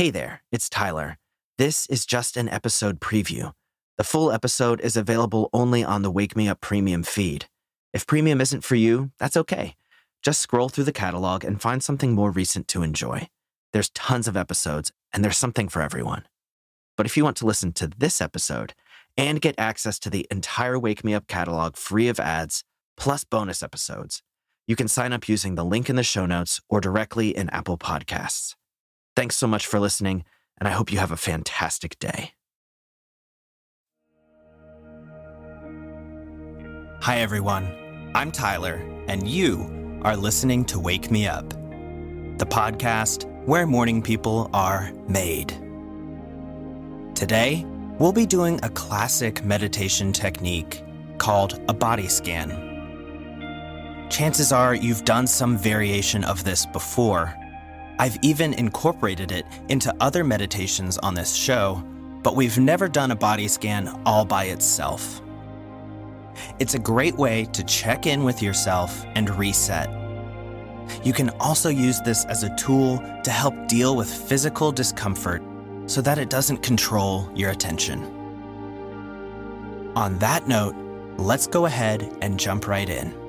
Hey there, it's Tyler. This is just an episode preview. The full episode is available only on the Wake Me Up Premium feed. If premium isn't for you, that's okay. Just scroll through the catalog and find something more recent to enjoy. There's tons of episodes, and there's something for everyone. But if you want to listen to this episode and get access to the entire Wake Me Up catalog free of ads, plus bonus episodes, you can sign up using the link in the show notes or directly in Apple Podcasts. Thanks so much for listening, and I hope you have a fantastic day. Hi, everyone. I'm Tyler, and you are listening to Wake Me Up, the podcast where morning people are made. Today, we'll be doing a classic meditation technique called a body scan chances are you've done some variation of this before. I've even incorporated it into other meditations on this show, but we've never done a body scan all by itself. It's a great way to check in with yourself and reset. You can also use this as a tool to help deal with physical discomfort so that it doesn't control your attention. On that note, let's go ahead and jump right in.